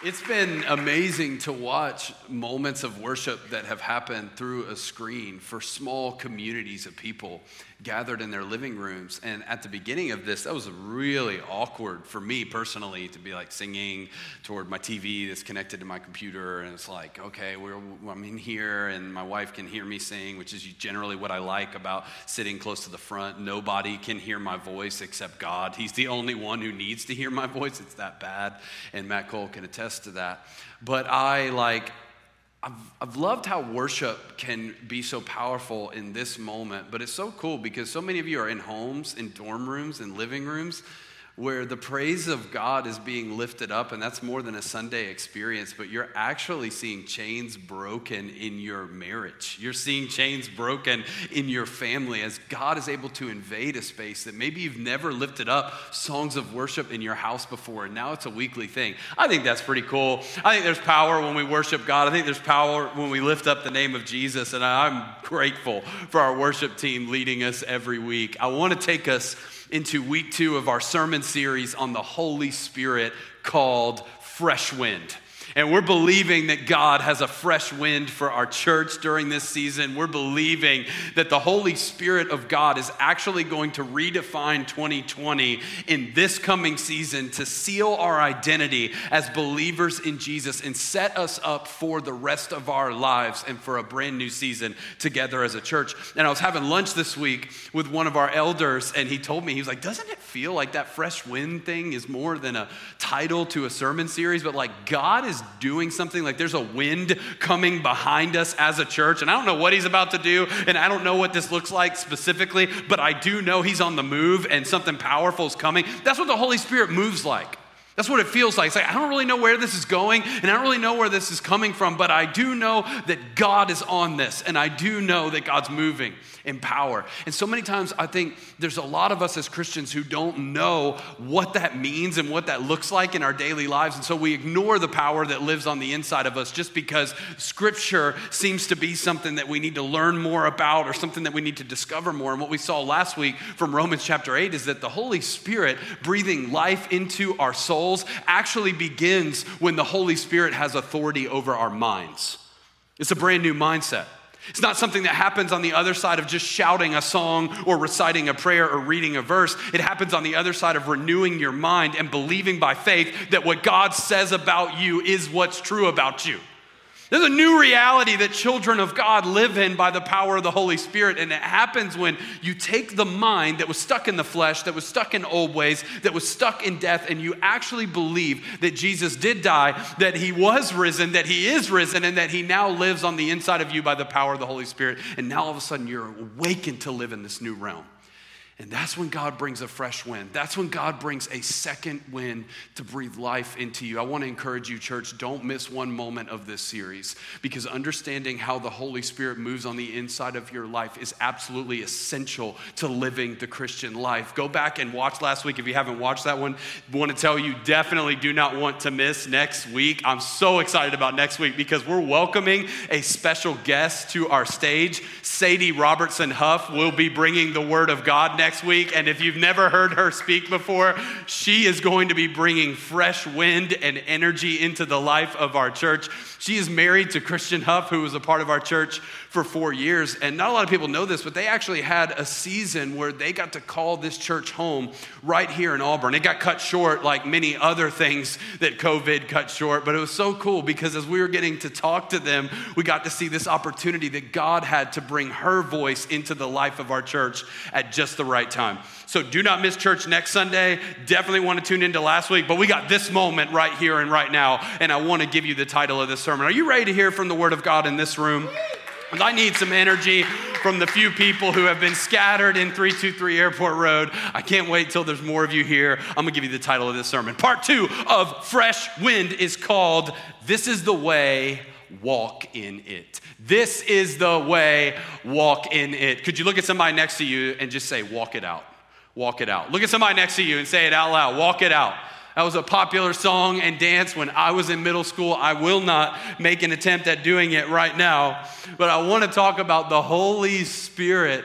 It's been amazing to watch moments of worship that have happened through a screen for small communities of people gathered in their living rooms. And at the beginning of this, that was really awkward for me personally to be like singing toward my TV that's connected to my computer. And it's like, okay, I'm in here and my wife can hear me sing, which is generally what I like about sitting close to the front. Nobody can hear my voice except God. He's the only one who needs to hear my voice. It's that bad. And Matt Cole can attest to that. But I like, I've, I've loved how worship can be so powerful in this moment, but it's so cool because so many of you are in homes, in dorm rooms, in living rooms where the praise of God is being lifted up, and that's more than a Sunday experience, but you're actually seeing chains broken in your marriage. You're seeing chains broken in your family as God is able to invade a space that maybe you've never lifted up songs of worship in your house before, and now it's a weekly thing. I think that's pretty cool. I think there's power when we worship God. I think there's power when we lift up the name of Jesus, and I'm grateful for our worship team leading us every week. I want to take us into week two of our sermon series on the Holy Spirit called Fresh Wind. And we're believing that God has a fresh wind for our church during this season. We're believing that the Holy Spirit of God is actually going to redefine 2020 in this coming season to seal our identity as believers in Jesus and set us up for the rest of our lives and for a brand new season together as a church. And I was having lunch this week with one of our elders, and he told me, he was like, Doesn't it feel like that fresh wind thing is more than a title to a sermon series? But like, God is doing something, like there's a wind coming behind us as a church. And I don't know what he's about to do, and I don't know what this looks like specifically, but I do know he's on the move and something powerful is coming. That's what the Holy Spirit moves like. That's what it feels like. It's like, I don't really know where this is going, and I don't really know where this is coming from, but I do know that God is on this, and I do know that God's moving in power. And so many times, I think there's a lot of us as Christians who don't know what that means and what that looks like in our daily lives. And so we ignore the power that lives on the inside of us just because Scripture seems to be something that we need to learn more about or something that we need to discover more. And what we saw last week from Romans chapter 8 is that the Holy Spirit breathing life into our soul souls actually begins when the Holy Spirit has authority over our minds. It's a brand new mindset. It's not something that happens on the other side of just shouting a song or reciting a prayer or reading a verse. It happens on the other side of renewing your mind and believing by faith that what God says about you is what's true about you. There's a new reality that children of God live in by the power of the Holy Spirit. And it happens when you take the mind that was stuck in the flesh, that was stuck in old ways, that was stuck in death, and you actually believe that Jesus did die, that he was risen, that he is risen, and that he now lives on the inside of you by the power of the Holy Spirit. And now all of a sudden you're awakened to live in this new realm. And that's when God brings a fresh wind. That's when God brings a second wind to breathe life into you. I want to encourage you, church, don't miss one moment of this series because understanding how the Holy Spirit moves on the inside of your life is absolutely essential to living the Christian life. Go back and watch last week if you haven't watched that one. I want to tell you, definitely do not want to miss next week. I'm so excited about next week because we're welcoming a special guest to our stage. Sadie Robertson Huff will be bringing the Word of God next next week. And if you've never heard her speak before, she is going to be bringing fresh wind and energy into the life of our church. She is married to Christian Huff, who was a part of our church for four years. And not a lot of people know this, but they actually had a season where they got to call this church home right here in Auburn. It got cut short, like many other things that COVID cut short, but it was so cool because as we were getting to talk to them, we got to see this opportunity that God had to bring her voice into the life of our church at just the right time. So do not miss church next Sunday. Definitely want to tune into last week, but we got this moment right here and right now, and I want to give you the title of this sermon. Are you ready to hear from the Word of God in this room? I need some energy from the few people who have been scattered in 323 Airport Road. I can't wait till there's more of you here. I'm gonna give you the title of this sermon. Part two of Fresh Wind is called This is the Way, Walk in It. This is the way, walk in it. Could you look at somebody next to you and just say, Walk it out? Walk it out. Look at somebody next to you and say it out loud. Walk it out. That was a popular song and dance when I was in middle school. I will not make an attempt at doing it right now, but I want to talk about the Holy Spirit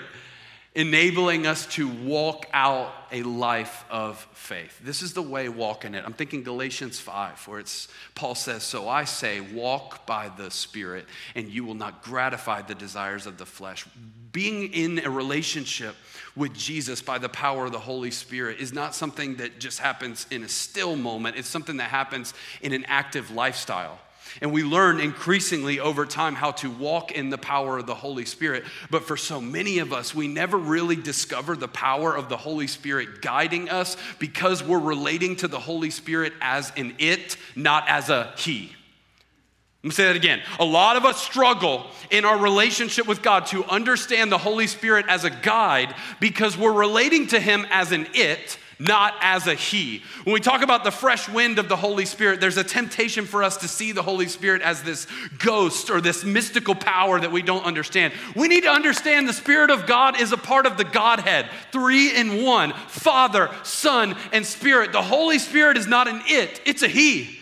enabling us to walk out a life of faith. This is the way walking it. I'm thinking Galatians 5, where it's Paul says, So I say, walk by the Spirit, and you will not gratify the desires of the flesh. Being in a relationship with Jesus by the power of the Holy Spirit is not something that just happens in a still moment, it's something that happens in an active lifestyle. And we learn increasingly over time how to walk in the power of the Holy Spirit. But for so many of us, we never really discover the power of the Holy Spirit guiding us because we're relating to the Holy Spirit as an it, not as a he. Let me say that again. A lot of us struggle in our relationship with God to understand the Holy Spirit as a guide because we're relating to Him as an it not as a he. When we talk about the fresh wind of the Holy Spirit, there's a temptation for us to see the Holy Spirit as this ghost or this mystical power that we don't understand. We need to understand the Spirit of God is a part of the Godhead, three in one Father, Son, and Spirit. The Holy Spirit is not an it, it's a he.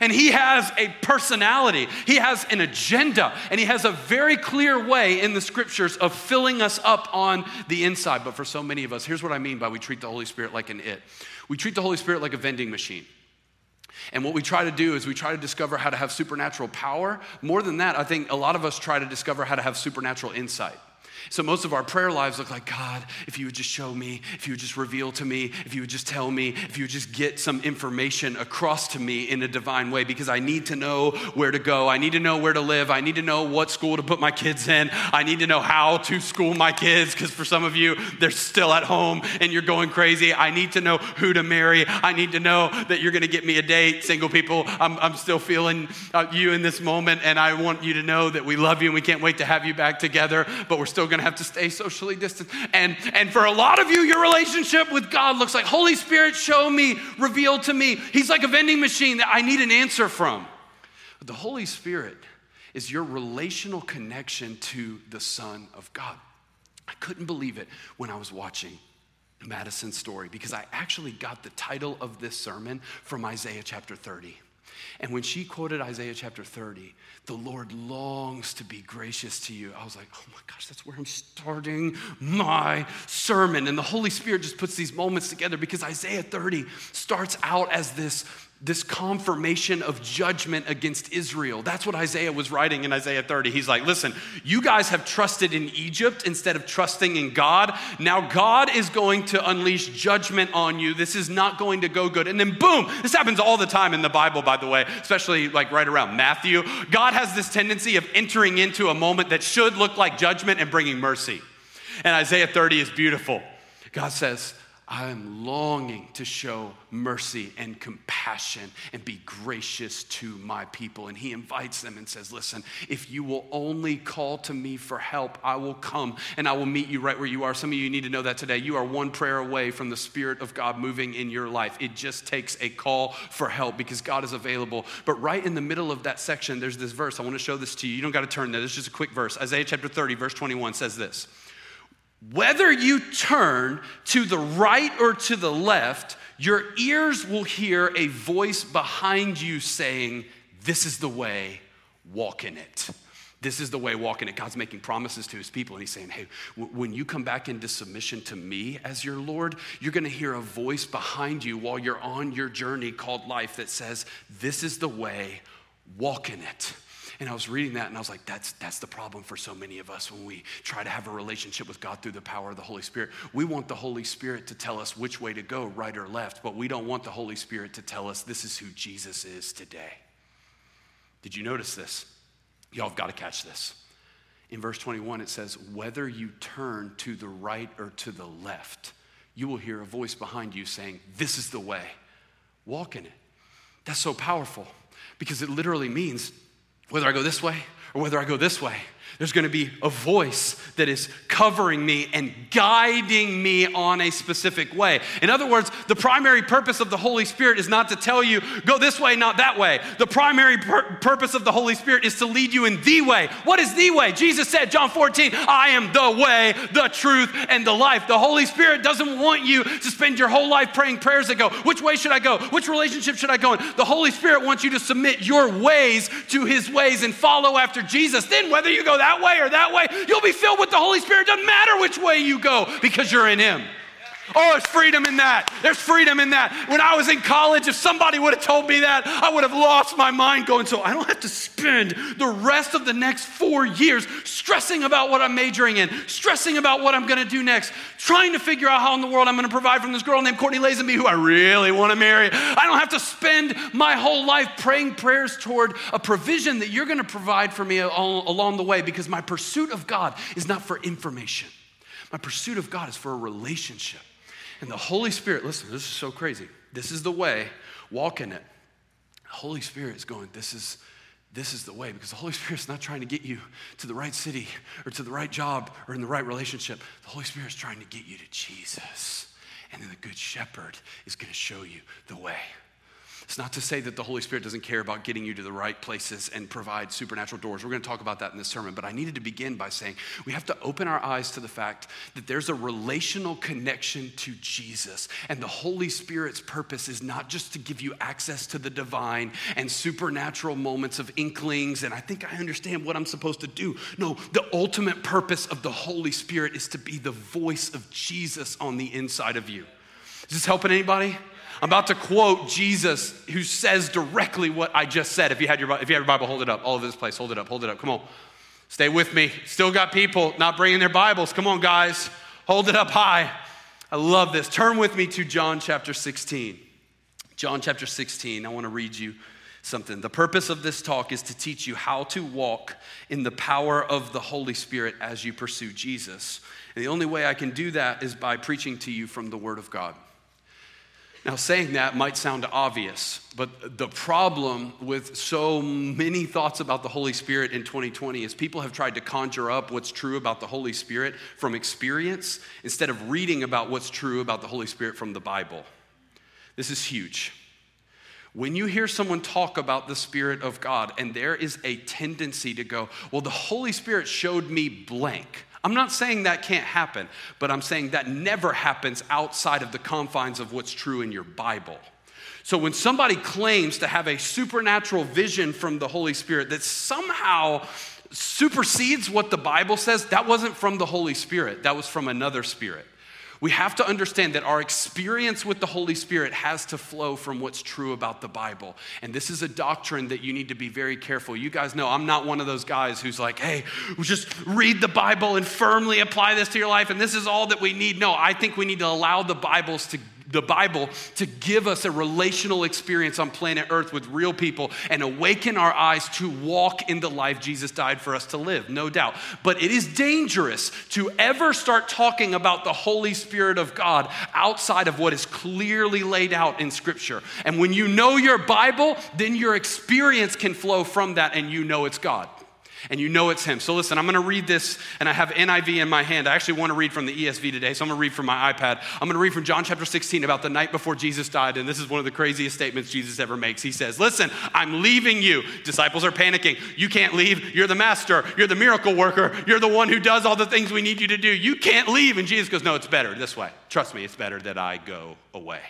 And he has a personality, he has an agenda, and he has a very clear way in the scriptures of filling us up on the inside. But for so many of us, here's what I mean by we treat the Holy Spirit like an it we treat the Holy Spirit like a vending machine. And what we try to do is we try to discover how to have supernatural power. More than that, I think a lot of us try to discover how to have supernatural insight. So most of our prayer lives look like God, if you would just show me, if you would just reveal to me, if you would just tell me, if you would just get some information across to me in a divine way, because I need to know where to go. I need to know where to live. I need to know what school to put my kids in. I need to know how to school my kids, because for some of you, they're still at home and you're going crazy. I need to know who to marry. I need to know that you're going to get me a date. Single people, I'm, I'm still feeling uh, you in this moment, and I want you to know that we love you and we can't wait to have you back together, but we're still going to have to stay socially distant. And, and for a lot of you, your relationship with God looks like Holy Spirit, show me, reveal to me. He's like a vending machine that I need an answer from. But the Holy Spirit is your relational connection to the Son of God. I couldn't believe it when I was watching Madison's story because I actually got the title of this sermon from Isaiah chapter 30. And when she quoted Isaiah chapter 30, the Lord longs to be gracious to you. I was like, oh my gosh, that's where I'm starting my sermon. And the Holy Spirit just puts these moments together because Isaiah 30 starts out as this this confirmation of judgment against Israel. That's what Isaiah was writing in Isaiah 30. He's like, listen, you guys have trusted in Egypt instead of trusting in God. Now God is going to unleash judgment on you. This is not going to go good. And then boom, this happens all the time in the Bible, by the way, especially like right around Matthew. God has this tendency of entering into a moment that should look like judgment and bringing mercy. And Isaiah 30 is beautiful. God says, I am longing to show mercy and compassion and be gracious to my people. And he invites them and says, Listen, if you will only call to me for help, I will come and I will meet you right where you are. Some of you need to know that today. You are one prayer away from the Spirit of God moving in your life. It just takes a call for help because God is available. But right in the middle of that section, there's this verse. I want to show this to you. You don't got to turn there. Is just a quick verse. Isaiah chapter 30, verse 21 says this. Whether you turn to the right or to the left, your ears will hear a voice behind you saying, This is the way, walk in it. This is the way, walk in it. God's making promises to his people, and he's saying, Hey, w- when you come back into submission to me as your Lord, you're gonna hear a voice behind you while you're on your journey called life that says, This is the way, walk in it. And I was reading that and I was like, that's, that's the problem for so many of us when we try to have a relationship with God through the power of the Holy Spirit. We want the Holy Spirit to tell us which way to go, right or left, but we don't want the Holy Spirit to tell us this is who Jesus is today. Did you notice this? Y'all have got to catch this. In verse 21, it says, Whether you turn to the right or to the left, you will hear a voice behind you saying, This is the way. Walk in it. That's so powerful because it literally means whether I go this way or whether I go this way, there's going to be a voice that is covering me and guiding me on a specific way. In other words, the primary purpose of the Holy Spirit is not to tell you, go this way, not that way. The primary pur- purpose of the Holy Spirit is to lead you in the way. What is the way? Jesus said, John 14, I am the way, the truth, and the life. The Holy Spirit doesn't want you to spend your whole life praying prayers that go, which way should I go? Which relationship should I go in? The Holy Spirit wants you to submit your ways to his ways and follow after Jesus. Then, whether you go that way or that way, you'll be filled with the Holy Spirit. Doesn't matter which way you go because you're in Him. Oh, there's freedom in that. There's freedom in that. When I was in college, if somebody would have told me that, I would have lost my mind going, so I don't have to spend the rest of the next four years stressing about what I'm majoring in, stressing about what I'm going to do next, trying to figure out how in the world I'm going to provide from this girl named Courtney Lazenby who I really want to marry. I don't have to spend my whole life praying prayers toward a provision that you're going to provide for me along the way because my pursuit of God is not for information. My pursuit of God is for a relationship. And the Holy Spirit, listen, this is so crazy. This is the way, walk in it. The Holy Spirit is going, this is, this is the way because the Holy Spirit's not trying to get you to the right city or to the right job or in the right relationship. The Holy Spirit's trying to get you to Jesus. And then the Good Shepherd is going to show you the way. It's not to say that the Holy Spirit doesn't care about getting you to the right places and provide supernatural doors. We're going to talk about that in this sermon, but I needed to begin by saying we have to open our eyes to the fact that there's a relational connection to Jesus. And the Holy Spirit's purpose is not just to give you access to the divine and supernatural moments of inklings, and I think I understand what I'm supposed to do. No, the ultimate purpose of the Holy Spirit is to be the voice of Jesus on the inside of you. Is this helping anybody? I'm about to quote Jesus, who says directly what I just said. If you had your, if you have your Bible, hold it up. All over this place, hold it up, hold it up. Come on. Stay with me. Still got people not bringing their Bibles. Come on, guys. Hold it up high. I love this. Turn with me to John chapter 16. John chapter 16. I want to read you something. The purpose of this talk is to teach you how to walk in the power of the Holy Spirit as you pursue Jesus. And the only way I can do that is by preaching to you from the Word of God. Now, saying that might sound obvious, but the problem with so many thoughts about the Holy Spirit in 2020 is people have tried to conjure up what's true about the Holy Spirit from experience instead of reading about what's true about the Holy Spirit from the Bible. This is huge. When you hear someone talk about the Spirit of God, and there is a tendency to go, Well, the Holy Spirit showed me blank. I'm not saying that can't happen, but I'm saying that never happens outside of the confines of what's true in your Bible. So when somebody claims to have a supernatural vision from the Holy Spirit that somehow supersedes what the Bible says, that wasn't from the Holy Spirit, that was from another spirit we have to understand that our experience with the Holy Spirit has to flow from what's true about the Bible. And this is a doctrine that you need to be very careful. You guys know I'm not one of those guys who's like, hey, just read the Bible and firmly apply this to your life, and this is all that we need. No, I think we need to allow the Bibles to the Bible to give us a relational experience on planet Earth with real people and awaken our eyes to walk in the life Jesus died for us to live, no doubt. But it is dangerous to ever start talking about the Holy Spirit of God outside of what is clearly laid out in Scripture. And when you know your Bible, then your experience can flow from that and you know it's God and you know it's him. So listen, I'm going to read this, and I have NIV in my hand. I actually want to read from the ESV today, so I'm going to read from my iPad. I'm going to read from John chapter 16 about the night before Jesus died, and this is one of the craziest statements Jesus ever makes. He says, Listen, I'm leaving you. Disciples are panicking. You can't leave. You're the master. You're the miracle worker. You're the one who does all the things we need you to do. You can't leave. And Jesus goes, No, it's better this way. Trust me, it's better that I go away.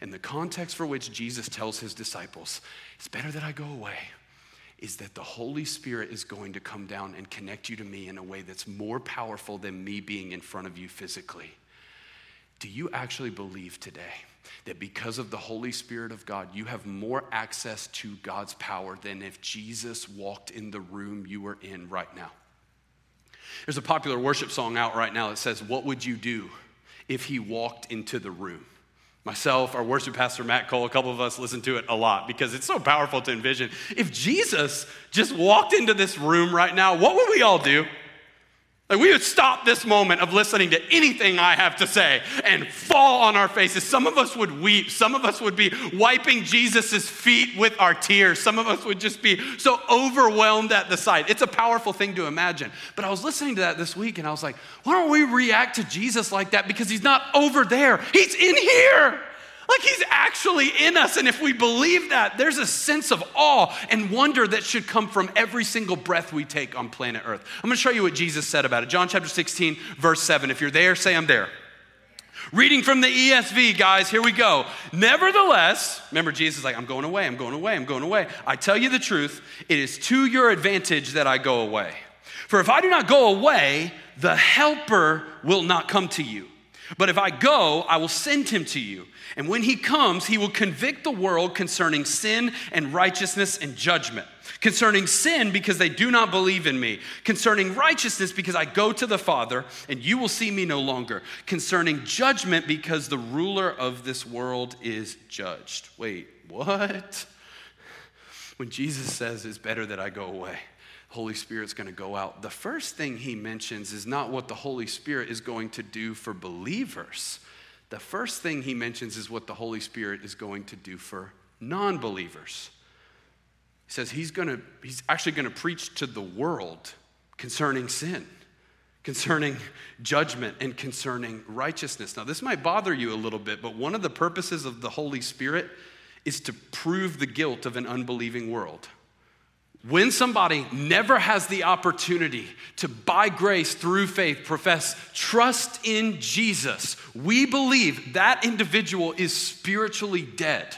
In the context for which Jesus tells his disciples, It's better that I go away is that the Holy Spirit is going to come down and connect you to me in a way that's more powerful than me being in front of you physically. Do you actually believe today that because of the Holy Spirit of God, you have more access to God's power than if Jesus walked in the room you are in right now? There's a popular worship song out right now that says, What would you do if he walked into the room? Myself, our worship pastor Matt Cole, a couple of us listen to it a lot because it's so powerful to envision. If Jesus just walked into this room right now, what would we all do? Like we would stop this moment of listening to anything I have to say and fall on our faces. Some of us would weep. Some of us would be wiping Jesus' feet with our tears. Some of us would just be so overwhelmed at the sight. It's a powerful thing to imagine. But I was listening to that this week and I was like, why don't we react to Jesus like that? Because he's not over there, he's in here. Like he's actually in us. And if we believe that, there's a sense of awe and wonder that should come from every single breath we take on planet Earth. I'm going to show you what Jesus said about it. John chapter 16, verse 7. If you're there, say I'm there. Reading from the ESV, guys, here we go. Nevertheless, remember, Jesus is like, I'm going away, I'm going away, I'm going away. I tell you the truth, it is to your advantage that I go away. For if I do not go away, the helper will not come to you. But if I go, I will send him to you. And when he comes, he will convict the world concerning sin and righteousness and judgment. Concerning sin, because they do not believe in me. Concerning righteousness, because I go to the Father, and you will see me no longer. Concerning judgment, because the ruler of this world is judged. Wait, what? When Jesus says it's better that I go away. Holy Spirit's going to go out. The first thing he mentions is not what the Holy Spirit is going to do for believers. The first thing he mentions is what the Holy Spirit is going to do for non believers. He says he's, going to, he's actually going to preach to the world concerning sin, concerning judgment, and concerning righteousness. Now, this might bother you a little bit, but one of the purposes of the Holy Spirit is to prove the guilt of an unbelieving world. When somebody never has the opportunity to, by grace through faith, profess trust in Jesus, we believe that individual is spiritually dead.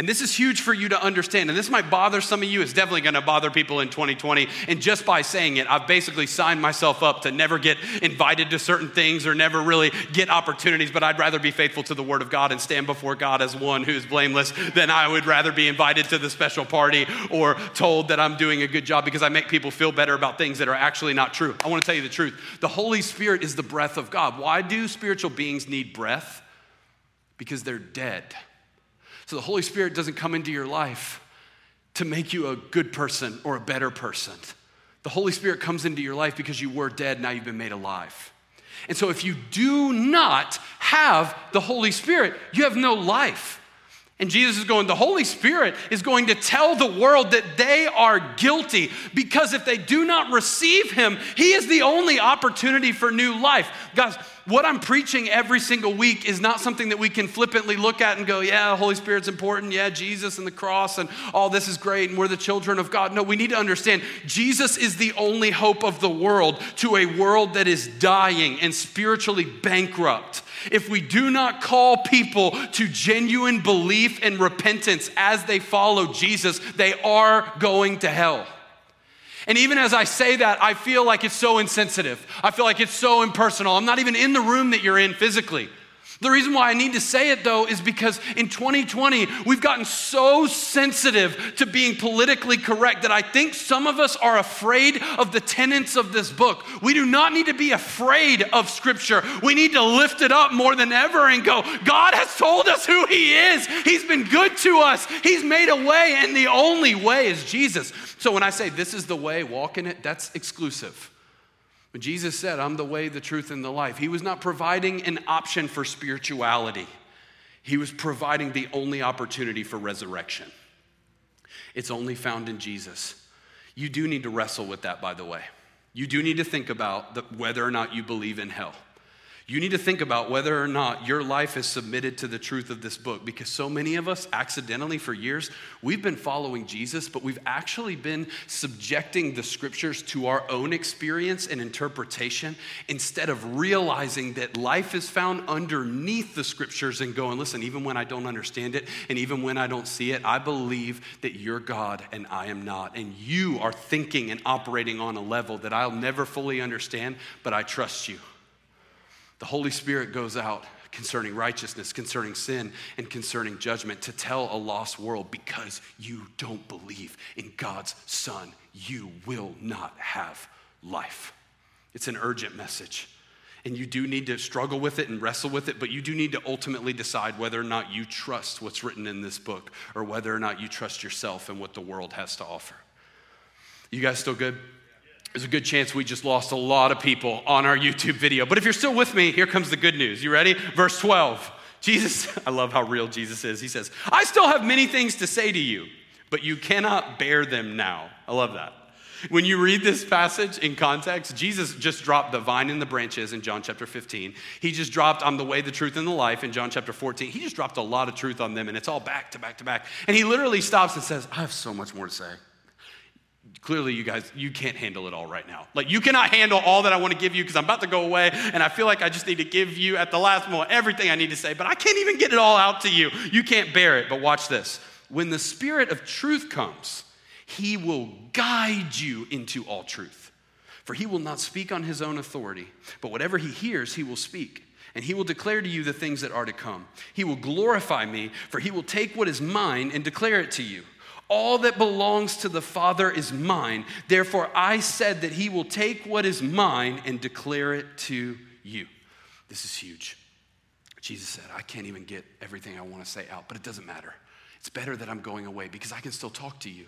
And this is huge for you to understand. And this might bother some of you. It's definitely going to bother people in 2020. And just by saying it, I've basically signed myself up to never get invited to certain things or never really get opportunities. But I'd rather be faithful to the Word of God and stand before God as one who is blameless than I would rather be invited to the special party or told that I'm doing a good job because I make people feel better about things that are actually not true. I want to tell you the truth. The Holy Spirit is the breath of God. Why do spiritual beings need breath? Because they're dead. So the Holy Spirit doesn't come into your life to make you a good person or a better person. The Holy Spirit comes into your life because you were dead, now you've been made alive. And so if you do not have the Holy Spirit, you have no life. And Jesus is going, the Holy Spirit is going to tell the world that they are guilty because if they do not receive Him, He is the only opportunity for new life. Guys, what I'm preaching every single week is not something that we can flippantly look at and go, yeah, Holy Spirit's important. Yeah, Jesus and the cross and all this is great and we're the children of God. No, we need to understand Jesus is the only hope of the world to a world that is dying and spiritually bankrupt. If we do not call people to genuine belief and repentance as they follow Jesus, they are going to hell. And even as I say that, I feel like it's so insensitive. I feel like it's so impersonal. I'm not even in the room that you're in physically. The reason why I need to say it though is because in 2020, we've gotten so sensitive to being politically correct that I think some of us are afraid of the tenets of this book. We do not need to be afraid of Scripture. We need to lift it up more than ever and go, God has told us who He is. He's been good to us, He's made a way, and the only way is Jesus. So when I say this is the way, walk in it, that's exclusive. When Jesus said, I'm the way, the truth, and the life, he was not providing an option for spirituality, he was providing the only opportunity for resurrection. It's only found in Jesus. You do need to wrestle with that, by the way. You do need to think about the, whether or not you believe in hell. You need to think about whether or not your life is submitted to the truth of this book because so many of us, accidentally for years, we've been following Jesus, but we've actually been subjecting the scriptures to our own experience and interpretation instead of realizing that life is found underneath the scriptures and going, listen, even when I don't understand it and even when I don't see it, I believe that you're God and I am not. And you are thinking and operating on a level that I'll never fully understand, but I trust you. The Holy Spirit goes out concerning righteousness, concerning sin, and concerning judgment to tell a lost world because you don't believe in God's Son, you will not have life. It's an urgent message. And you do need to struggle with it and wrestle with it, but you do need to ultimately decide whether or not you trust what's written in this book or whether or not you trust yourself and what the world has to offer. You guys still good? There's a good chance we just lost a lot of people on our YouTube video. But if you're still with me, here comes the good news. You ready? Verse 12. Jesus, I love how real Jesus is. He says, I still have many things to say to you, but you cannot bear them now. I love that. When you read this passage in context, Jesus just dropped the vine and the branches in John chapter 15. He just dropped I'm the way, the truth, and the life in John chapter 14. He just dropped a lot of truth on them, and it's all back to back to back. And he literally stops and says, I have so much more to say clearly you guys you can't handle it all right now like you cannot handle all that i want to give you because i'm about to go away and i feel like i just need to give you at the last moment everything i need to say but i can't even get it all out to you you can't bear it but watch this when the spirit of truth comes he will guide you into all truth for he will not speak on his own authority but whatever he hears he will speak and he will declare to you the things that are to come. He will glorify me, for he will take what is mine and declare it to you. All that belongs to the Father is mine. Therefore, I said that he will take what is mine and declare it to you. This is huge. Jesus said, I can't even get everything I want to say out, but it doesn't matter. It's better that I'm going away because I can still talk to you.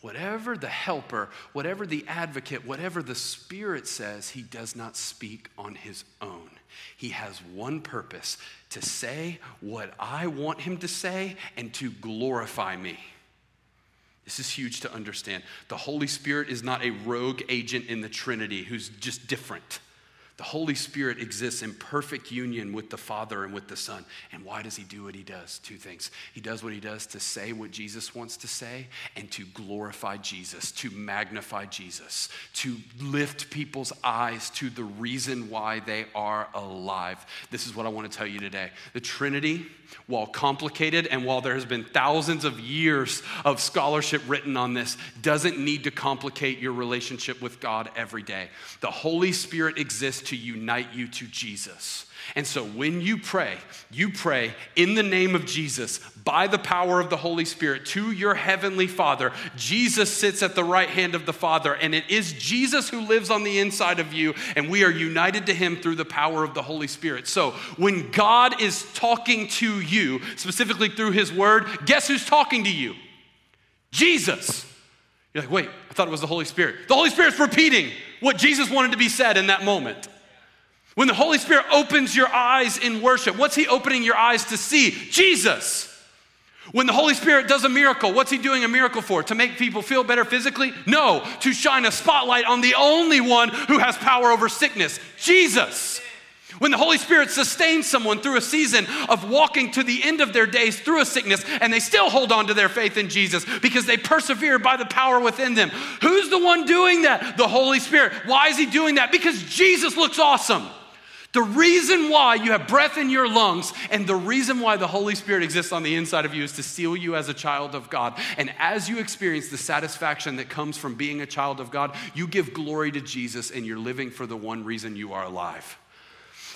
Whatever the helper, whatever the advocate, whatever the Spirit says, he does not speak on his own. He has one purpose to say what I want him to say and to glorify me. This is huge to understand. The Holy Spirit is not a rogue agent in the Trinity who's just different. The Holy Spirit exists in perfect union with the Father and with the Son. And why does he do what he does? Two things. He does what he does to say what Jesus wants to say and to glorify Jesus, to magnify Jesus, to lift people's eyes to the reason why they are alive. This is what I want to tell you today. The Trinity, while complicated and while there has been thousands of years of scholarship written on this, doesn't need to complicate your relationship with God every day. The Holy Spirit exists to unite you to Jesus. And so when you pray, you pray in the name of Jesus by the power of the Holy Spirit to your heavenly Father. Jesus sits at the right hand of the Father, and it is Jesus who lives on the inside of you, and we are united to him through the power of the Holy Spirit. So when God is talking to you, specifically through his word, guess who's talking to you? Jesus. You're like, wait, I thought it was the Holy Spirit. The Holy Spirit's repeating what Jesus wanted to be said in that moment. When the Holy Spirit opens your eyes in worship, what's He opening your eyes to see? Jesus. When the Holy Spirit does a miracle, what's He doing a miracle for? To make people feel better physically? No, to shine a spotlight on the only one who has power over sickness Jesus. When the Holy Spirit sustains someone through a season of walking to the end of their days through a sickness and they still hold on to their faith in Jesus because they persevere by the power within them. Who's the one doing that? The Holy Spirit. Why is He doing that? Because Jesus looks awesome. The reason why you have breath in your lungs and the reason why the Holy Spirit exists on the inside of you is to seal you as a child of God. And as you experience the satisfaction that comes from being a child of God, you give glory to Jesus and you're living for the one reason you are alive.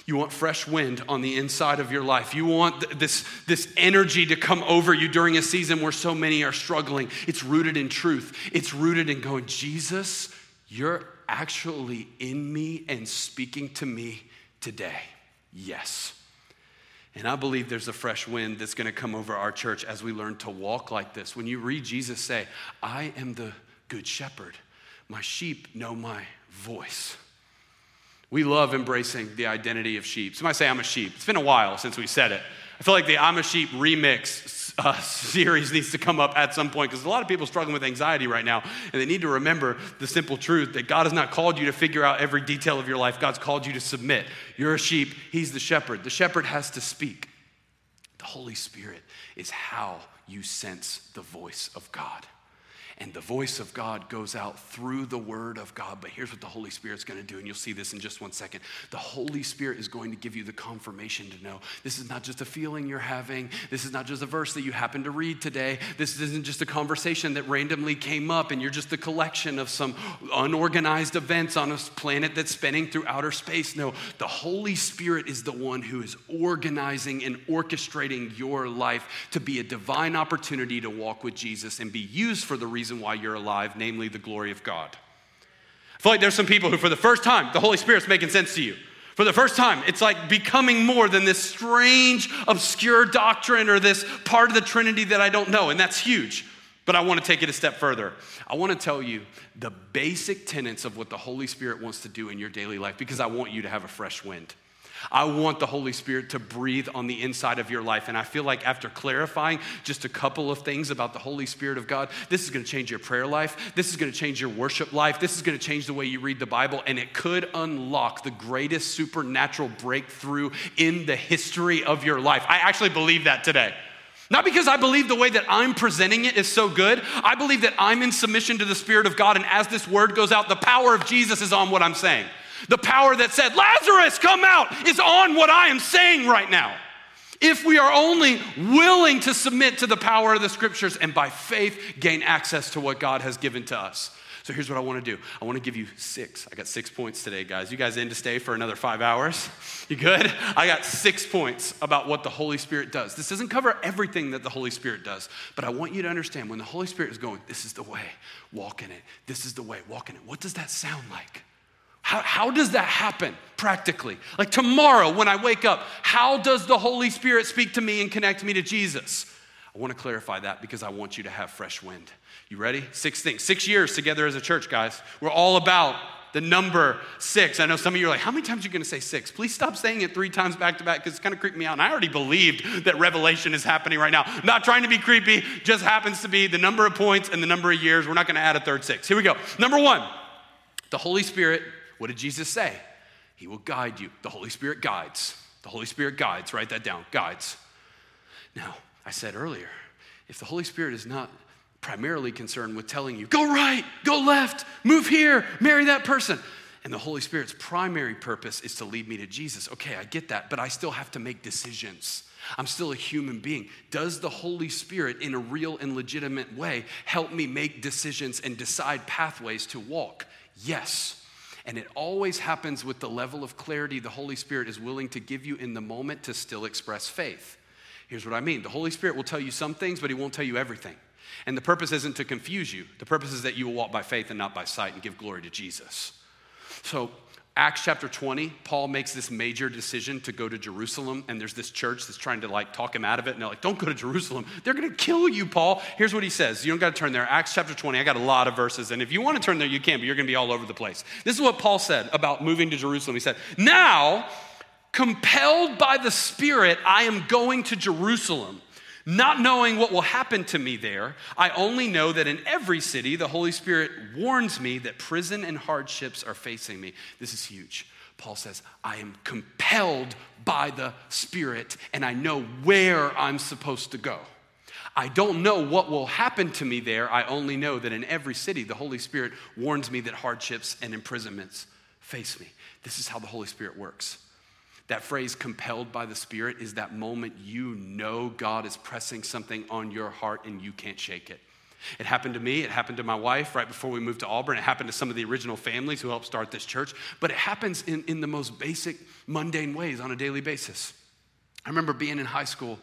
You want fresh wind on the inside of your life. You want this, this energy to come over you during a season where so many are struggling. It's rooted in truth, it's rooted in going, Jesus, you're actually in me and speaking to me today? Yes. And I believe there's a fresh wind that's going to come over our church as we learn to walk like this. When you read Jesus say, I am the good shepherd, my sheep know my voice. We love embracing the identity of sheep. Somebody say, I'm a sheep. It's been a while since we said it. I feel like the I'm a Sheep remix uh, series needs to come up at some point because a lot of people are struggling with anxiety right now, and they need to remember the simple truth that God has not called you to figure out every detail of your life. God's called you to submit. You're a sheep, He's the shepherd. The shepherd has to speak. The Holy Spirit is how you sense the voice of God and the voice of God goes out through the word of God. But here's what the Holy Spirit's going to do, and you'll see this in just one second. The Holy Spirit is going to give you the confirmation to know this is not just a feeling you're having, this is not just a verse that you happen to read today, this isn't just a conversation that randomly came up, and you're just a collection of some unorganized events on a planet that's spinning through outer space. No, the Holy Spirit is the one who is organizing and orchestrating your life to be a divine opportunity to walk with Jesus and be used for the reason reason why you're alive, namely the glory of God. I feel like there's some people who, for the first time, the Holy Spirit's making sense to you. For the first time, it's like becoming more than this strange, obscure doctrine or this part of the Trinity that I don't know, and that's huge. But I want to take it a step further. I want to tell you the basic tenets of what the Holy Spirit wants to do in your daily life because I want you to have a fresh wind. I want the Holy Spirit to breathe on the inside of your life. And I feel like after clarifying just a couple of things about the Holy Spirit of God, this is going to change your prayer life. This is going to change your worship life. This is going to change the way you read the Bible. And it could unlock the greatest supernatural breakthrough in the history of your life. I actually believe that today. Not because I believe the way that I'm presenting it is so good. I believe that I'm in submission to the Spirit of God. And as this word goes out, the power of Jesus is on what I'm saying. The power that said, Lazarus, come out, is on what I am saying right now. If we are only willing to submit to the power of the scriptures and by faith gain access to what God has given to us. So here's what I want to do I want to give you six. I got six points today, guys. You guys in to stay for another five hours? You good? I got six points about what the Holy Spirit does. This doesn't cover everything that the Holy Spirit does, but I want you to understand when the Holy Spirit is going, this is the way, walk in it. This is the way, walk in it. What does that sound like? How, how does that happen practically? Like tomorrow when I wake up, how does the Holy Spirit speak to me and connect me to Jesus? I want to clarify that because I want you to have fresh wind. You ready? Six things. Six years together as a church, guys. We're all about the number six. I know some of you are like, how many times are you going to say six? Please stop saying it three times back to back because it's kind of creeping me out. And I already believed that revelation is happening right now. not trying to be creepy, just happens to be the number of points and the number of years. We're not going to add a third six. Here we go. Number one, the Holy Spirit what did Jesus say? He will guide you. The Holy Spirit guides. The Holy Spirit guides. Write that down. Guides. Now, I said earlier, if the Holy Spirit is not primarily concerned with telling you, go right, go left, move here, marry that person, and the Holy Spirit's primary purpose is to lead me to Jesus, okay, I get that, but I still have to make decisions. I'm still a human being. Does the Holy Spirit, in a real and legitimate way, help me make decisions and decide pathways to walk? Yes. And it always happens with the level of clarity the Holy Spirit is willing to give you in the moment to still express faith. Here's what I mean the Holy Spirit will tell you some things, but He won't tell you everything. And the purpose isn't to confuse you, the purpose is that you will walk by faith and not by sight and give glory to Jesus. So, Acts chapter 20, Paul makes this major decision to go to Jerusalem, and there's this church that's trying to like talk him out of it, and they're like, Don't go to Jerusalem. They're gonna kill you, Paul. Here's what he says. You don't gotta turn there. Acts chapter 20, I got a lot of verses, and if you wanna turn there, you can, but you're gonna be all over the place. This is what Paul said about moving to Jerusalem. He said, Now, compelled by the Spirit, I am going to Jerusalem not knowing what will happen to me there, I only know that in every city the Holy Spirit warns me that prison and hardships are facing me. This is huge. Paul says, I am compelled by the Spirit and I know where I'm supposed to go. I don't know what will happen to me there. I only know that in every city the Holy Spirit warns me that hardships and imprisonments face me. This is how the Holy Spirit works. That phrase, compelled by the Spirit, is that moment you know God is pressing something on your heart and you can't shake it. It happened to me, it happened to my wife right before we moved to Auburn, it happened to some of the original families who helped start this church, but it happens in, in the most basic, mundane ways on a daily basis. I remember being in high school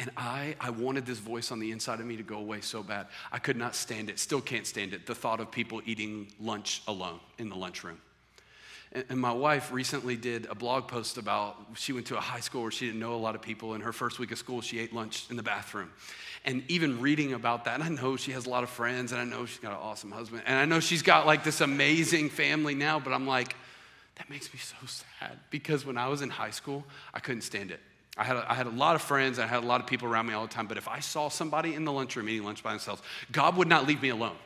and I, I wanted this voice on the inside of me to go away so bad. I could not stand it, still can't stand it, the thought of people eating lunch alone in the lunchroom. And my wife recently did a blog post about she went to a high school where she didn't know a lot of people. In her first week of school, she ate lunch in the bathroom. And even reading about that, I know she has a lot of friends, and I know she's got an awesome husband, and I know she's got like this amazing family now, but I'm like, that makes me so sad because when I was in high school, I couldn't stand it. I had, a, I had a lot of friends, I had a lot of people around me all the time, but if I saw somebody in the lunchroom eating lunch by themselves, God would not leave me alone.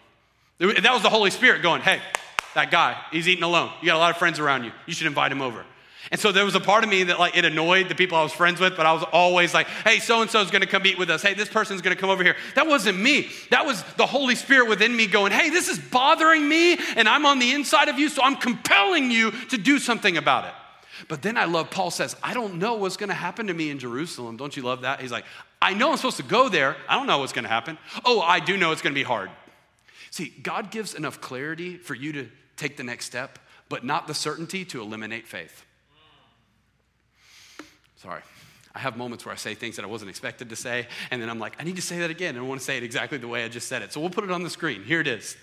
That was the Holy Spirit going, hey, that guy, he's eating alone. You got a lot of friends around you. You should invite him over. And so there was a part of me that like it annoyed the people I was friends with, but I was always like, hey, so and so is gonna come eat with us. Hey, this person's gonna come over here. That wasn't me. That was the Holy Spirit within me going, hey, this is bothering me, and I'm on the inside of you, so I'm compelling you to do something about it. But then I love Paul says, I don't know what's gonna happen to me in Jerusalem. Don't you love that? He's like, I know I'm supposed to go there. I don't know what's gonna happen. Oh, I do know it's gonna be hard. See, God gives enough clarity for you to take the next step, but not the certainty to eliminate faith. Sorry. I have moments where I say things that I wasn't expected to say, and then I'm like, I need to say that again, and I want to say it exactly the way I just said it. So we'll put it on the screen. Here it is.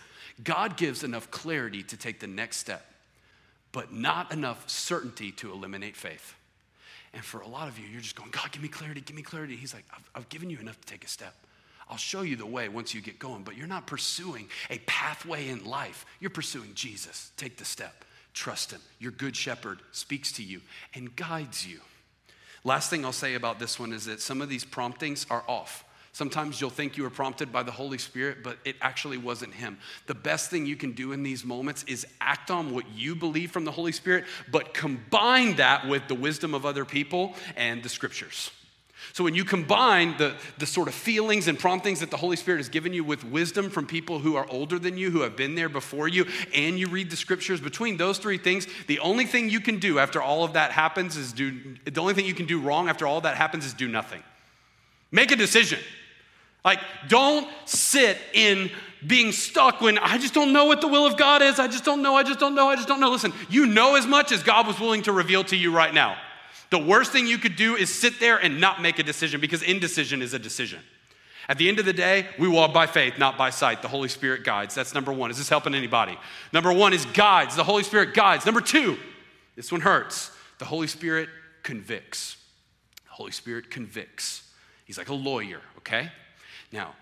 God gives enough clarity to take the next step, but not enough certainty to eliminate faith. And for a lot of you, you're just going, God, give me clarity, give me clarity. He's like, I've, I've given you enough to take a step. I'll show you the way once you get going, but you're not pursuing a pathway in life. You're pursuing Jesus. Take the step. Trust him. Your good shepherd speaks to you and guides you. Last thing I'll say about this one is that some of these promptings are off. Sometimes you'll think you were prompted by the Holy Spirit, but it actually wasn't Him. The best thing you can do in these moments is act on what you believe from the Holy Spirit, but combine that with the wisdom of other people and the scriptures. So when you combine the, the sort of feelings and promptings that the Holy Spirit has given you with wisdom from people who are older than you, who have been there before you, and you read the scriptures, between those three things, the only thing you can do after all of that happens is do, the only thing you can do wrong after all that happens is do nothing. Make a decision. Like, don't sit in being stuck when I just don't know what the will of God is. I just don't know. I just don't know. I just don't know. Listen, you know as much as God was willing to reveal to you right now. The worst thing you could do is sit there and not make a decision because indecision is a decision. At the end of the day, we walk by faith, not by sight. The Holy Spirit guides. That's number one. Is this helping anybody? Number one is guides. The Holy Spirit guides. Number two, this one hurts. The Holy Spirit convicts. The Holy Spirit convicts. He's like a lawyer, okay? Now,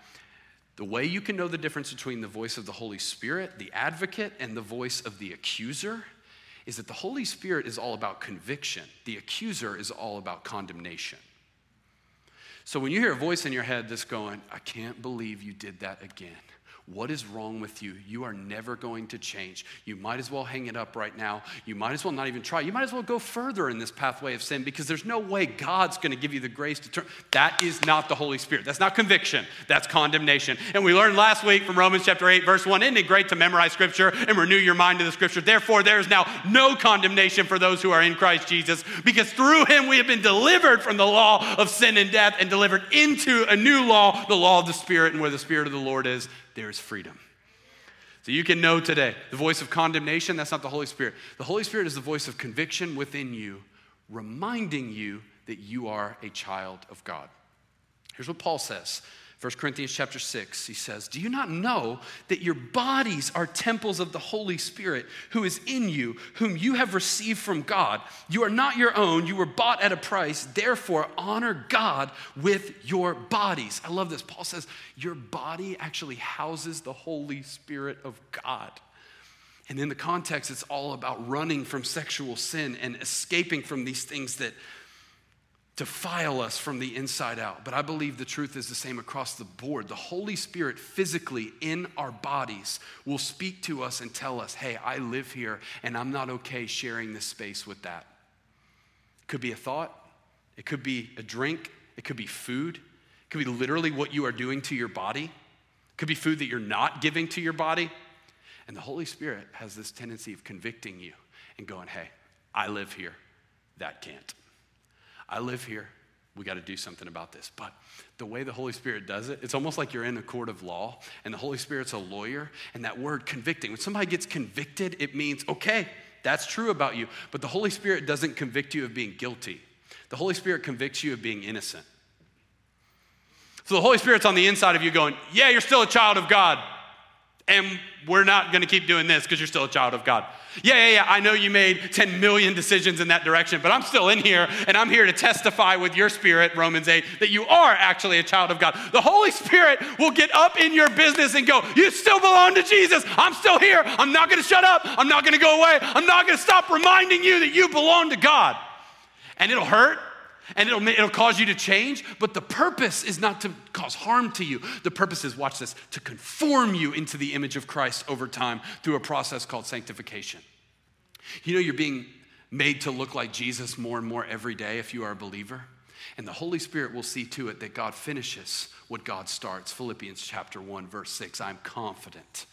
the way you can know the difference between the voice of the Holy Spirit, the advocate, and the voice of the accuser is that the Holy Spirit is all about conviction, the accuser is all about condemnation. So when you hear a voice in your head that's going, I can't believe you did that again. What is wrong with you? You are never going to change. You might as well hang it up right now. You might as well not even try. You might as well go further in this pathway of sin because there's no way God's going to give you the grace to turn. That is not the Holy Spirit. That's not conviction. That's condemnation. And we learned last week from Romans chapter 8, verse 1 Isn't it great to memorize scripture and renew your mind to the scripture? Therefore, there is now no condemnation for those who are in Christ Jesus because through him we have been delivered from the law of sin and death and delivered into a new law, the law of the Spirit. And where the Spirit of the Lord is, there is freedom. So you can know today the voice of condemnation, that's not the Holy Spirit. The Holy Spirit is the voice of conviction within you, reminding you that you are a child of God. Here's what Paul says 1 Corinthians chapter 6, he says, Do you not know that your bodies are temples of the Holy Spirit who is in you, whom you have received from God? You are not your own, you were bought at a price. Therefore, honor God with your bodies. I love this. Paul says, Your body actually houses the Holy Spirit of God. And in the context, it's all about running from sexual sin and escaping from these things that defile us from the inside out. But I believe the truth is the same across the board. The Holy Spirit physically in our bodies will speak to us and tell us, hey, I live here and I'm not okay sharing this space with that. It could be a thought, it could be a drink, it could be food, it could be literally what you are doing to your body, it could be food that you're not giving to your body. And the Holy Spirit has this tendency of convicting you and going, hey, I live here, that can't. I live here. We got to do something about this. But the way the Holy Spirit does it, it's almost like you're in a court of law and the Holy Spirit's a lawyer. And that word convicting, when somebody gets convicted, it means, okay, that's true about you. But the Holy Spirit doesn't convict you of being guilty, the Holy Spirit convicts you of being innocent. So the Holy Spirit's on the inside of you going, yeah, you're still a child of God. And we're not going to keep doing this because you're still a child of God. Yeah, yeah, yeah. I know you made 10 million decisions in that direction, but I'm still in here and I'm here to testify with your spirit, Romans 8, that you are actually a child of God. The Holy Spirit will get up in your business and go, You still belong to Jesus. I'm still here. I'm not going to shut up. I'm not going to go away. I'm not going to stop reminding you that you belong to God. And it'll hurt and it'll, it'll cause you to change, but the purpose is not to cause harm to you. The purpose is, watch this, to conform you into the image of Christ over time through a process called sanctification. You know, you're being made to look like Jesus more and more every day if you are a believer. And the Holy Spirit will see to it that God finishes what God starts. Philippians chapter 1, verse 6 I'm confident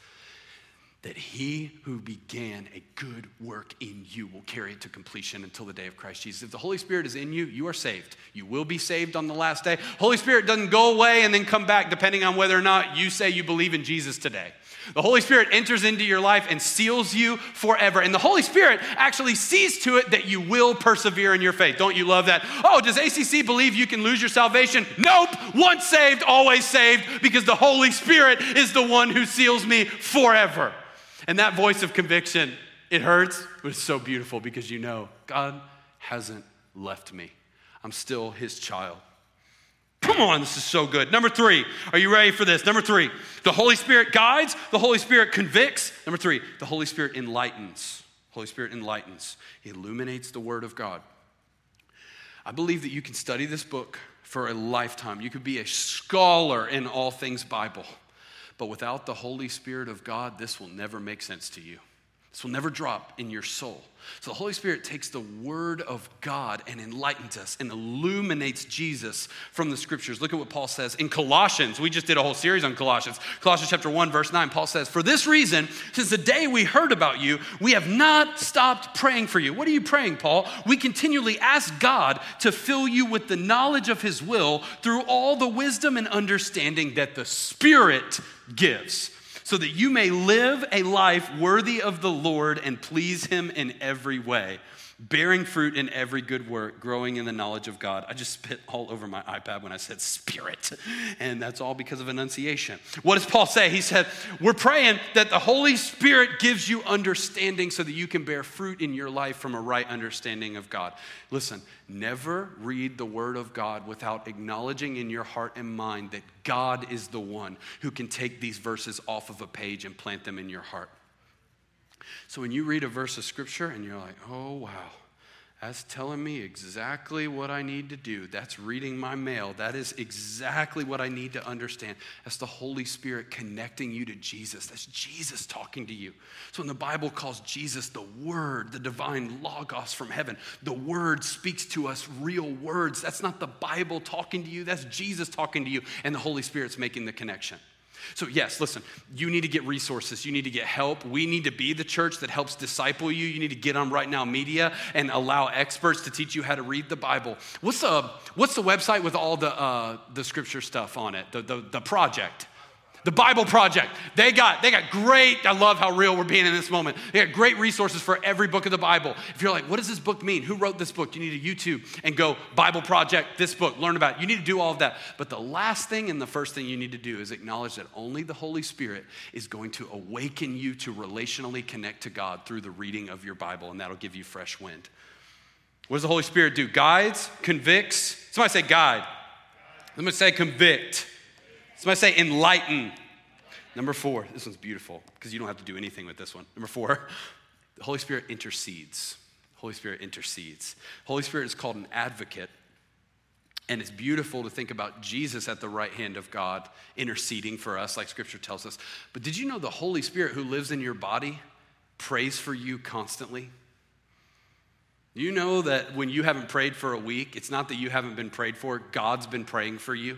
that he who began a good work in you will carry it to completion until the day of Christ Jesus. If the Holy Spirit is in you, you are saved. You will be saved on the last day. Holy Spirit doesn't go away and then come back depending on whether or not you say you believe in Jesus today. The Holy Spirit enters into your life and seals you forever. And the Holy Spirit actually sees to it that you will persevere in your faith. Don't you love that? Oh, does ACC believe you can lose your salvation? Nope. Once saved, always saved, because the Holy Spirit is the one who seals me forever. And that voice of conviction, it hurts, but it's so beautiful because you know God hasn't left me. I'm still his child. Come on, this is so good. Number three, are you ready for this? Number three, the Holy Spirit guides, the Holy Spirit convicts. Number three, the Holy Spirit enlightens. Holy Spirit enlightens, He illuminates the Word of God. I believe that you can study this book for a lifetime. You could be a scholar in all things Bible. But without the Holy Spirit of God, this will never make sense to you. This will never drop in your soul. So the Holy Spirit takes the Word of God and enlightens us and illuminates Jesus from the Scriptures. Look at what Paul says in Colossians. We just did a whole series on Colossians. Colossians chapter 1, verse 9, Paul says, For this reason, since the day we heard about you, we have not stopped praying for you. What are you praying, Paul? We continually ask God to fill you with the knowledge of His will through all the wisdom and understanding that the Spirit gives so that you may live a life worthy of the Lord and please Him in every way bearing fruit in every good work, growing in the knowledge of God. I just spit all over my iPad when I said spirit, and that's all because of enunciation. What does Paul say? He said, We're praying that the Holy Spirit gives you understanding so that you can bear fruit in your life from a right understanding of God. Listen, never read the Word of God without acknowledging in your heart and mind that God is the one who can take these verses off of a page and plant them in your heart. So when you read a verse of scripture and you're like, oh, wow, that's telling me exactly what I need to do. That's reading my mail. That is exactly what I need to understand. That's the Holy Spirit connecting you to Jesus. That's Jesus talking to you. So when the Bible calls Jesus the Word, the divine Logos from heaven, the Word speaks to us real words. That's not the Bible talking to you, that's Jesus talking to you, and the Holy Spirit's making the connection. So, yes, listen, you need to get resources. You need to get help. We need to be the church that helps disciple you. You need to get on Right Now Media and allow experts to teach you how to read the Bible. What's the, what's the website with all the, uh, the scripture stuff on it? The, the, the project? The Bible Project. They got, they got great, I love how real we're being in this moment. They got great resources for every book of the Bible. If you're like, what does this book mean? Who wrote this book? You need to YouTube and go, Bible Project, this book, learn about it. You need to do all of that. But the last thing and the first thing you need to do is acknowledge that only the Holy Spirit is going to awaken you to relationally connect to God through the reading of your Bible, and that'll give you fresh wind. What does the Holy Spirit do? Guides, convicts. Somebody say guide. Let me say convict. Somebody say enlighten. Number four, this one's beautiful because you don't have to do anything with this one. Number four, the Holy Spirit intercedes. Holy Spirit intercedes. Holy Spirit is called an advocate. And it's beautiful to think about Jesus at the right hand of God interceding for us, like scripture tells us. But did you know the Holy Spirit who lives in your body prays for you constantly? You know that when you haven't prayed for a week, it's not that you haven't been prayed for, God's been praying for you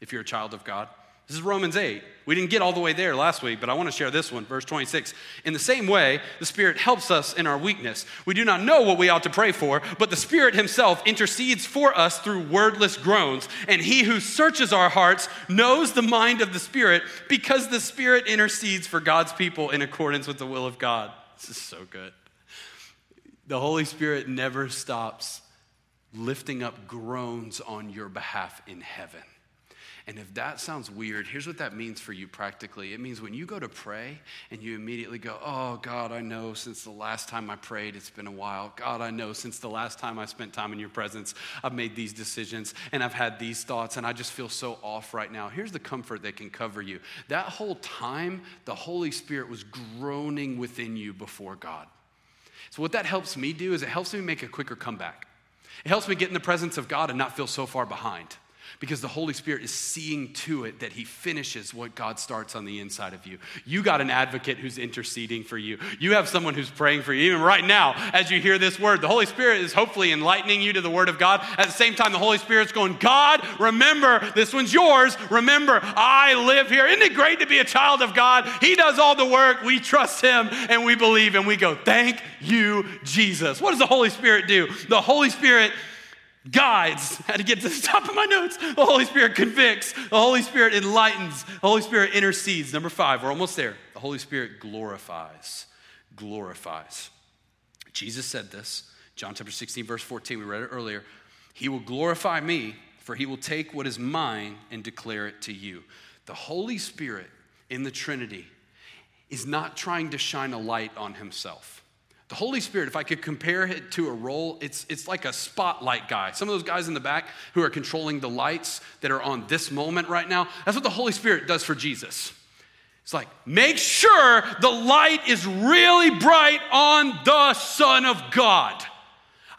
if you're a child of God. This is Romans 8. We didn't get all the way there last week, but I want to share this one, verse 26. In the same way, the Spirit helps us in our weakness. We do not know what we ought to pray for, but the Spirit Himself intercedes for us through wordless groans. And He who searches our hearts knows the mind of the Spirit because the Spirit intercedes for God's people in accordance with the will of God. This is so good. The Holy Spirit never stops lifting up groans on your behalf in heaven. And if that sounds weird, here's what that means for you practically. It means when you go to pray and you immediately go, Oh, God, I know since the last time I prayed, it's been a while. God, I know since the last time I spent time in your presence, I've made these decisions and I've had these thoughts and I just feel so off right now. Here's the comfort that can cover you. That whole time, the Holy Spirit was groaning within you before God. So, what that helps me do is it helps me make a quicker comeback. It helps me get in the presence of God and not feel so far behind because the Holy Spirit is seeing to it that He finishes what God starts on the inside of you. You got an advocate who's interceding for you. You have someone who's praying for you. Even right now, as you hear this word, the Holy Spirit is hopefully enlightening you to the Word of God. At the same time, the Holy Spirit's going, God, remember, this one's yours. Remember, I live here. Isn't it great to be a child of God? He does all the work. We trust Him and we believe and we go, Thank you, Jesus. What does the Holy Spirit do? The Holy Spirit guides. Had to get to the top of my notes. The Holy Spirit convicts. The Holy Spirit enlightens. The Holy Spirit intercedes. Number five, we're almost there. The Holy Spirit glorifies. Glorifies. Jesus said this, John chapter 16, verse 14. We read it earlier. He will glorify me, for he will take what is mine and declare it to you. The Holy Spirit in the Trinity is not trying to shine a light on himself. The Holy Spirit, if I could compare it to a role, it's, it's like a spotlight guy. Some of those guys in the back who are controlling the lights that are on this moment right now, that's what the Holy Spirit does for Jesus. It's like, make sure the light is really bright on the Son of God.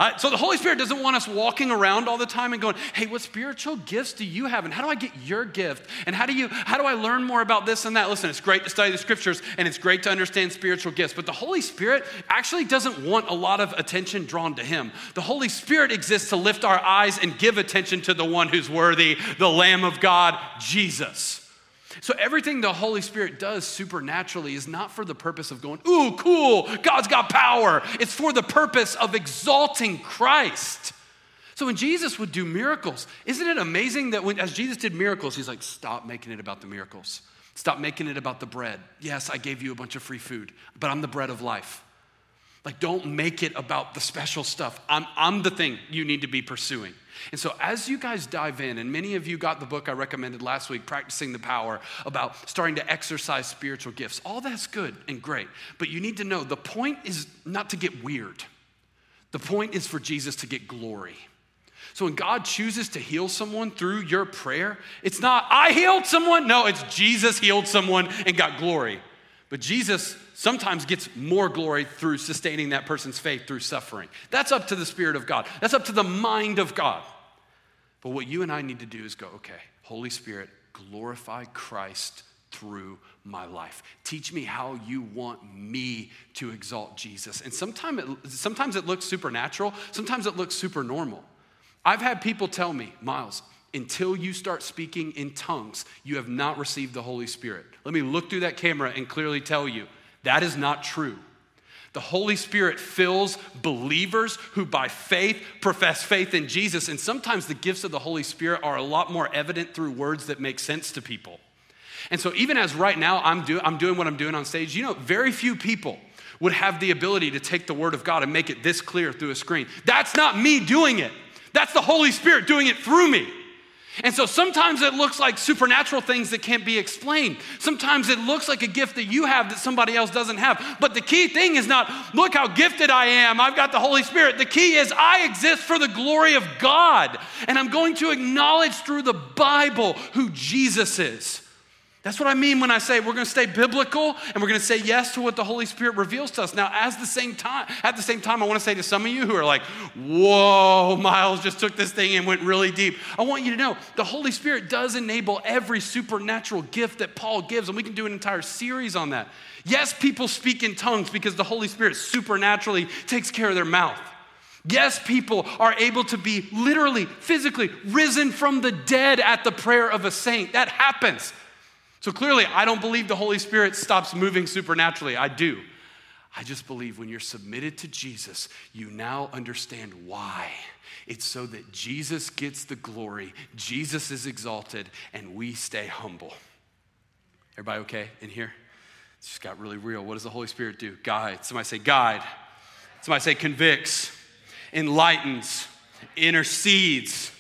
Uh, so the Holy Spirit doesn't want us walking around all the time and going, "Hey, what spiritual gifts do you have, and how do I get your gift, and how do you how do I learn more about this and that?" Listen, it's great to study the scriptures and it's great to understand spiritual gifts, but the Holy Spirit actually doesn't want a lot of attention drawn to Him. The Holy Spirit exists to lift our eyes and give attention to the one who's worthy, the Lamb of God, Jesus. So, everything the Holy Spirit does supernaturally is not for the purpose of going, ooh, cool, God's got power. It's for the purpose of exalting Christ. So, when Jesus would do miracles, isn't it amazing that when, as Jesus did miracles, he's like, stop making it about the miracles. Stop making it about the bread. Yes, I gave you a bunch of free food, but I'm the bread of life. Like, don't make it about the special stuff. I'm, I'm the thing you need to be pursuing. And so, as you guys dive in, and many of you got the book I recommended last week, Practicing the Power, about starting to exercise spiritual gifts, all that's good and great. But you need to know the point is not to get weird, the point is for Jesus to get glory. So when God chooses to heal someone through your prayer, it's not, I healed someone. No, it's Jesus healed someone and got glory. But Jesus sometimes gets more glory through sustaining that person's faith through suffering. That's up to the Spirit of God, that's up to the mind of God. But what you and I need to do is go, okay, Holy Spirit, glorify Christ through my life. Teach me how you want me to exalt Jesus. And sometimes it, sometimes it looks supernatural, sometimes it looks super normal. I've had people tell me, Miles, until you start speaking in tongues, you have not received the Holy Spirit. Let me look through that camera and clearly tell you that is not true. The Holy Spirit fills believers who by faith profess faith in Jesus. And sometimes the gifts of the Holy Spirit are a lot more evident through words that make sense to people. And so, even as right now I'm, do, I'm doing what I'm doing on stage, you know, very few people would have the ability to take the Word of God and make it this clear through a screen. That's not me doing it, that's the Holy Spirit doing it through me. And so sometimes it looks like supernatural things that can't be explained. Sometimes it looks like a gift that you have that somebody else doesn't have. But the key thing is not, look how gifted I am, I've got the Holy Spirit. The key is, I exist for the glory of God. And I'm going to acknowledge through the Bible who Jesus is. That's what I mean when I say we're going to stay biblical and we're going to say yes to what the Holy Spirit reveals to us. Now, as the same time, at the same time, I want to say to some of you who are like, "Whoa, Miles just took this thing and went really deep." I want you to know the Holy Spirit does enable every supernatural gift that Paul gives, and we can do an entire series on that. Yes, people speak in tongues because the Holy Spirit supernaturally takes care of their mouth. Yes, people are able to be literally, physically risen from the dead at the prayer of a saint. That happens. So clearly, I don't believe the Holy Spirit stops moving supernaturally. I do. I just believe when you're submitted to Jesus, you now understand why. It's so that Jesus gets the glory, Jesus is exalted, and we stay humble. Everybody okay in here? It just got really real. What does the Holy Spirit do? Guide. Somebody say guide. Somebody say convicts, enlightens, intercedes,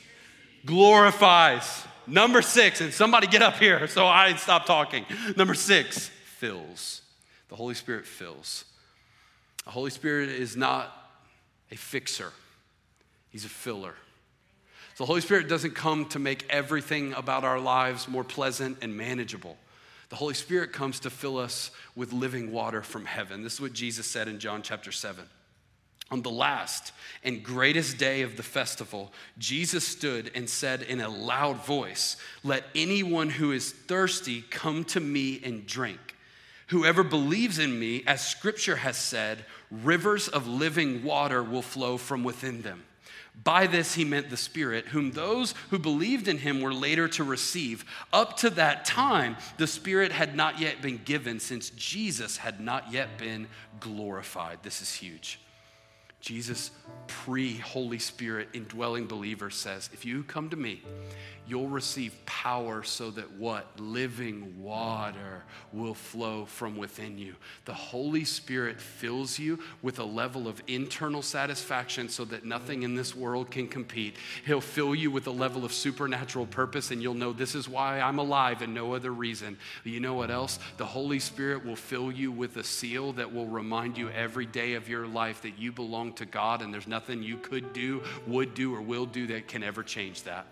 glorifies, Number six, and somebody get up here so I stop talking. Number six, fills. The Holy Spirit fills. The Holy Spirit is not a fixer, He's a filler. So the Holy Spirit doesn't come to make everything about our lives more pleasant and manageable. The Holy Spirit comes to fill us with living water from heaven. This is what Jesus said in John chapter 7. On the last and greatest day of the festival, Jesus stood and said in a loud voice, Let anyone who is thirsty come to me and drink. Whoever believes in me, as scripture has said, rivers of living water will flow from within them. By this he meant the Spirit, whom those who believed in him were later to receive. Up to that time, the Spirit had not yet been given, since Jesus had not yet been glorified. This is huge. Jesus, pre Holy Spirit indwelling believer, says, If you come to me, you'll receive power so that what? Living water will flow from within you. The Holy Spirit fills you with a level of internal satisfaction so that nothing in this world can compete. He'll fill you with a level of supernatural purpose, and you'll know this is why I'm alive and no other reason. But you know what else? The Holy Spirit will fill you with a seal that will remind you every day of your life that you belong to God and there's nothing you could do, would do, or will do that can ever change that.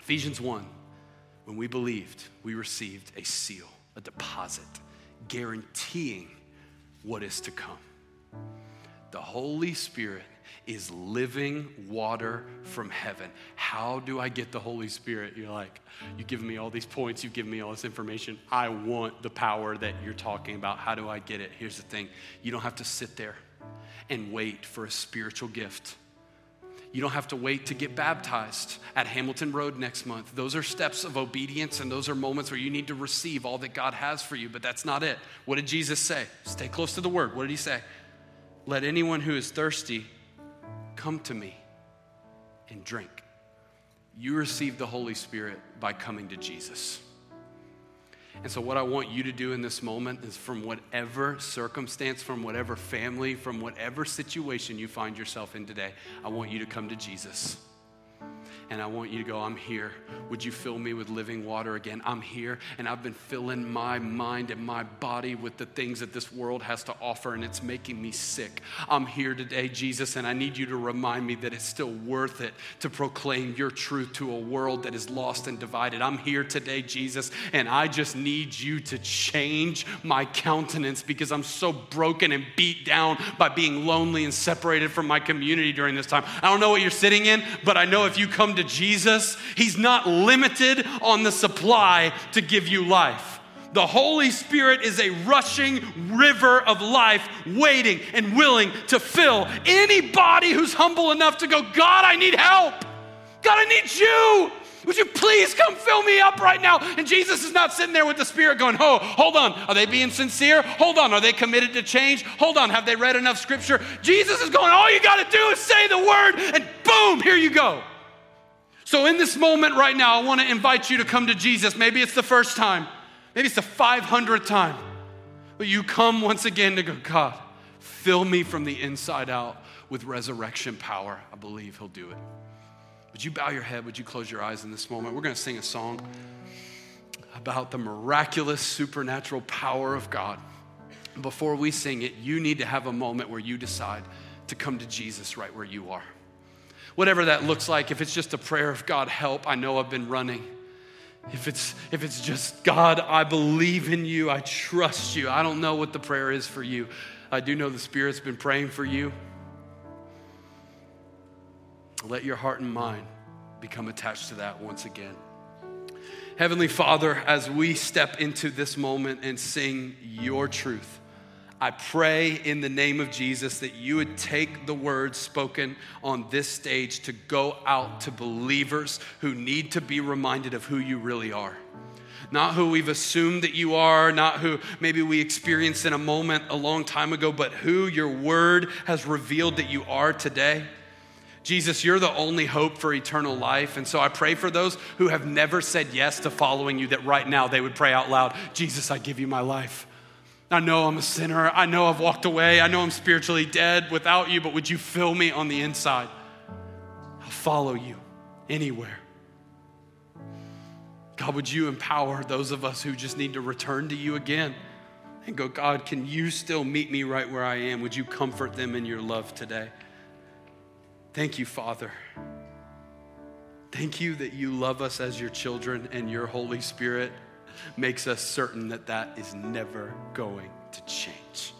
Ephesians 1 when we believed, we received a seal, a deposit, guaranteeing what is to come. the Holy Spirit is living water from heaven. How do I get the Holy Spirit? You're like, you give me all these points, you give me all this information. I want the power that you're talking about. How do I get it? Here's the thing you don't have to sit there and wait for a spiritual gift. You don't have to wait to get baptized at Hamilton Road next month. Those are steps of obedience, and those are moments where you need to receive all that God has for you, but that's not it. What did Jesus say? Stay close to the word. What did he say? Let anyone who is thirsty come to me and drink. You receive the Holy Spirit by coming to Jesus. And so, what I want you to do in this moment is from whatever circumstance, from whatever family, from whatever situation you find yourself in today, I want you to come to Jesus and I want you to go, I'm here. Would you fill me with living water again? I'm here, and I've been filling my mind and my body with the things that this world has to offer, and it's making me sick. I'm here today, Jesus, and I need you to remind me that it's still worth it to proclaim your truth to a world that is lost and divided. I'm here today, Jesus, and I just need you to change my countenance because I'm so broken and beat down by being lonely and separated from my community during this time. I don't know what you're sitting in, but I know if you to Jesus, He's not limited on the supply to give you life. The Holy Spirit is a rushing river of life, waiting and willing to fill anybody who's humble enough to go, God, I need help. God, I need you. Would you please come fill me up right now? And Jesus is not sitting there with the Spirit going, Oh, hold on. Are they being sincere? Hold on. Are they committed to change? Hold on. Have they read enough scripture? Jesus is going, All you got to do is say the word, and boom, here you go. So, in this moment right now, I want to invite you to come to Jesus. Maybe it's the first time, maybe it's the 500th time. But you come once again to go, God, fill me from the inside out with resurrection power. I believe He'll do it. Would you bow your head? Would you close your eyes in this moment? We're going to sing a song about the miraculous supernatural power of God. Before we sing it, you need to have a moment where you decide to come to Jesus right where you are whatever that looks like. If it's just a prayer of God, help, I know I've been running. If it's, if it's just, God, I believe in you, I trust you. I don't know what the prayer is for you. I do know the Spirit's been praying for you. Let your heart and mind become attached to that once again. Heavenly Father, as we step into this moment and sing your truth, I pray in the name of Jesus that you would take the words spoken on this stage to go out to believers who need to be reminded of who you really are. Not who we've assumed that you are, not who maybe we experienced in a moment a long time ago, but who your word has revealed that you are today. Jesus, you're the only hope for eternal life. And so I pray for those who have never said yes to following you that right now they would pray out loud Jesus, I give you my life. I know I'm a sinner. I know I've walked away. I know I'm spiritually dead without you, but would you fill me on the inside? I'll follow you anywhere. God, would you empower those of us who just need to return to you again and go, God, can you still meet me right where I am? Would you comfort them in your love today? Thank you, Father. Thank you that you love us as your children and your Holy Spirit makes us certain that that is never going to change.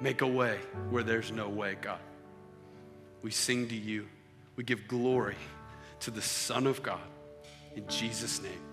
Make a way where there's no way, God. We sing to you. We give glory to the Son of God. In Jesus' name.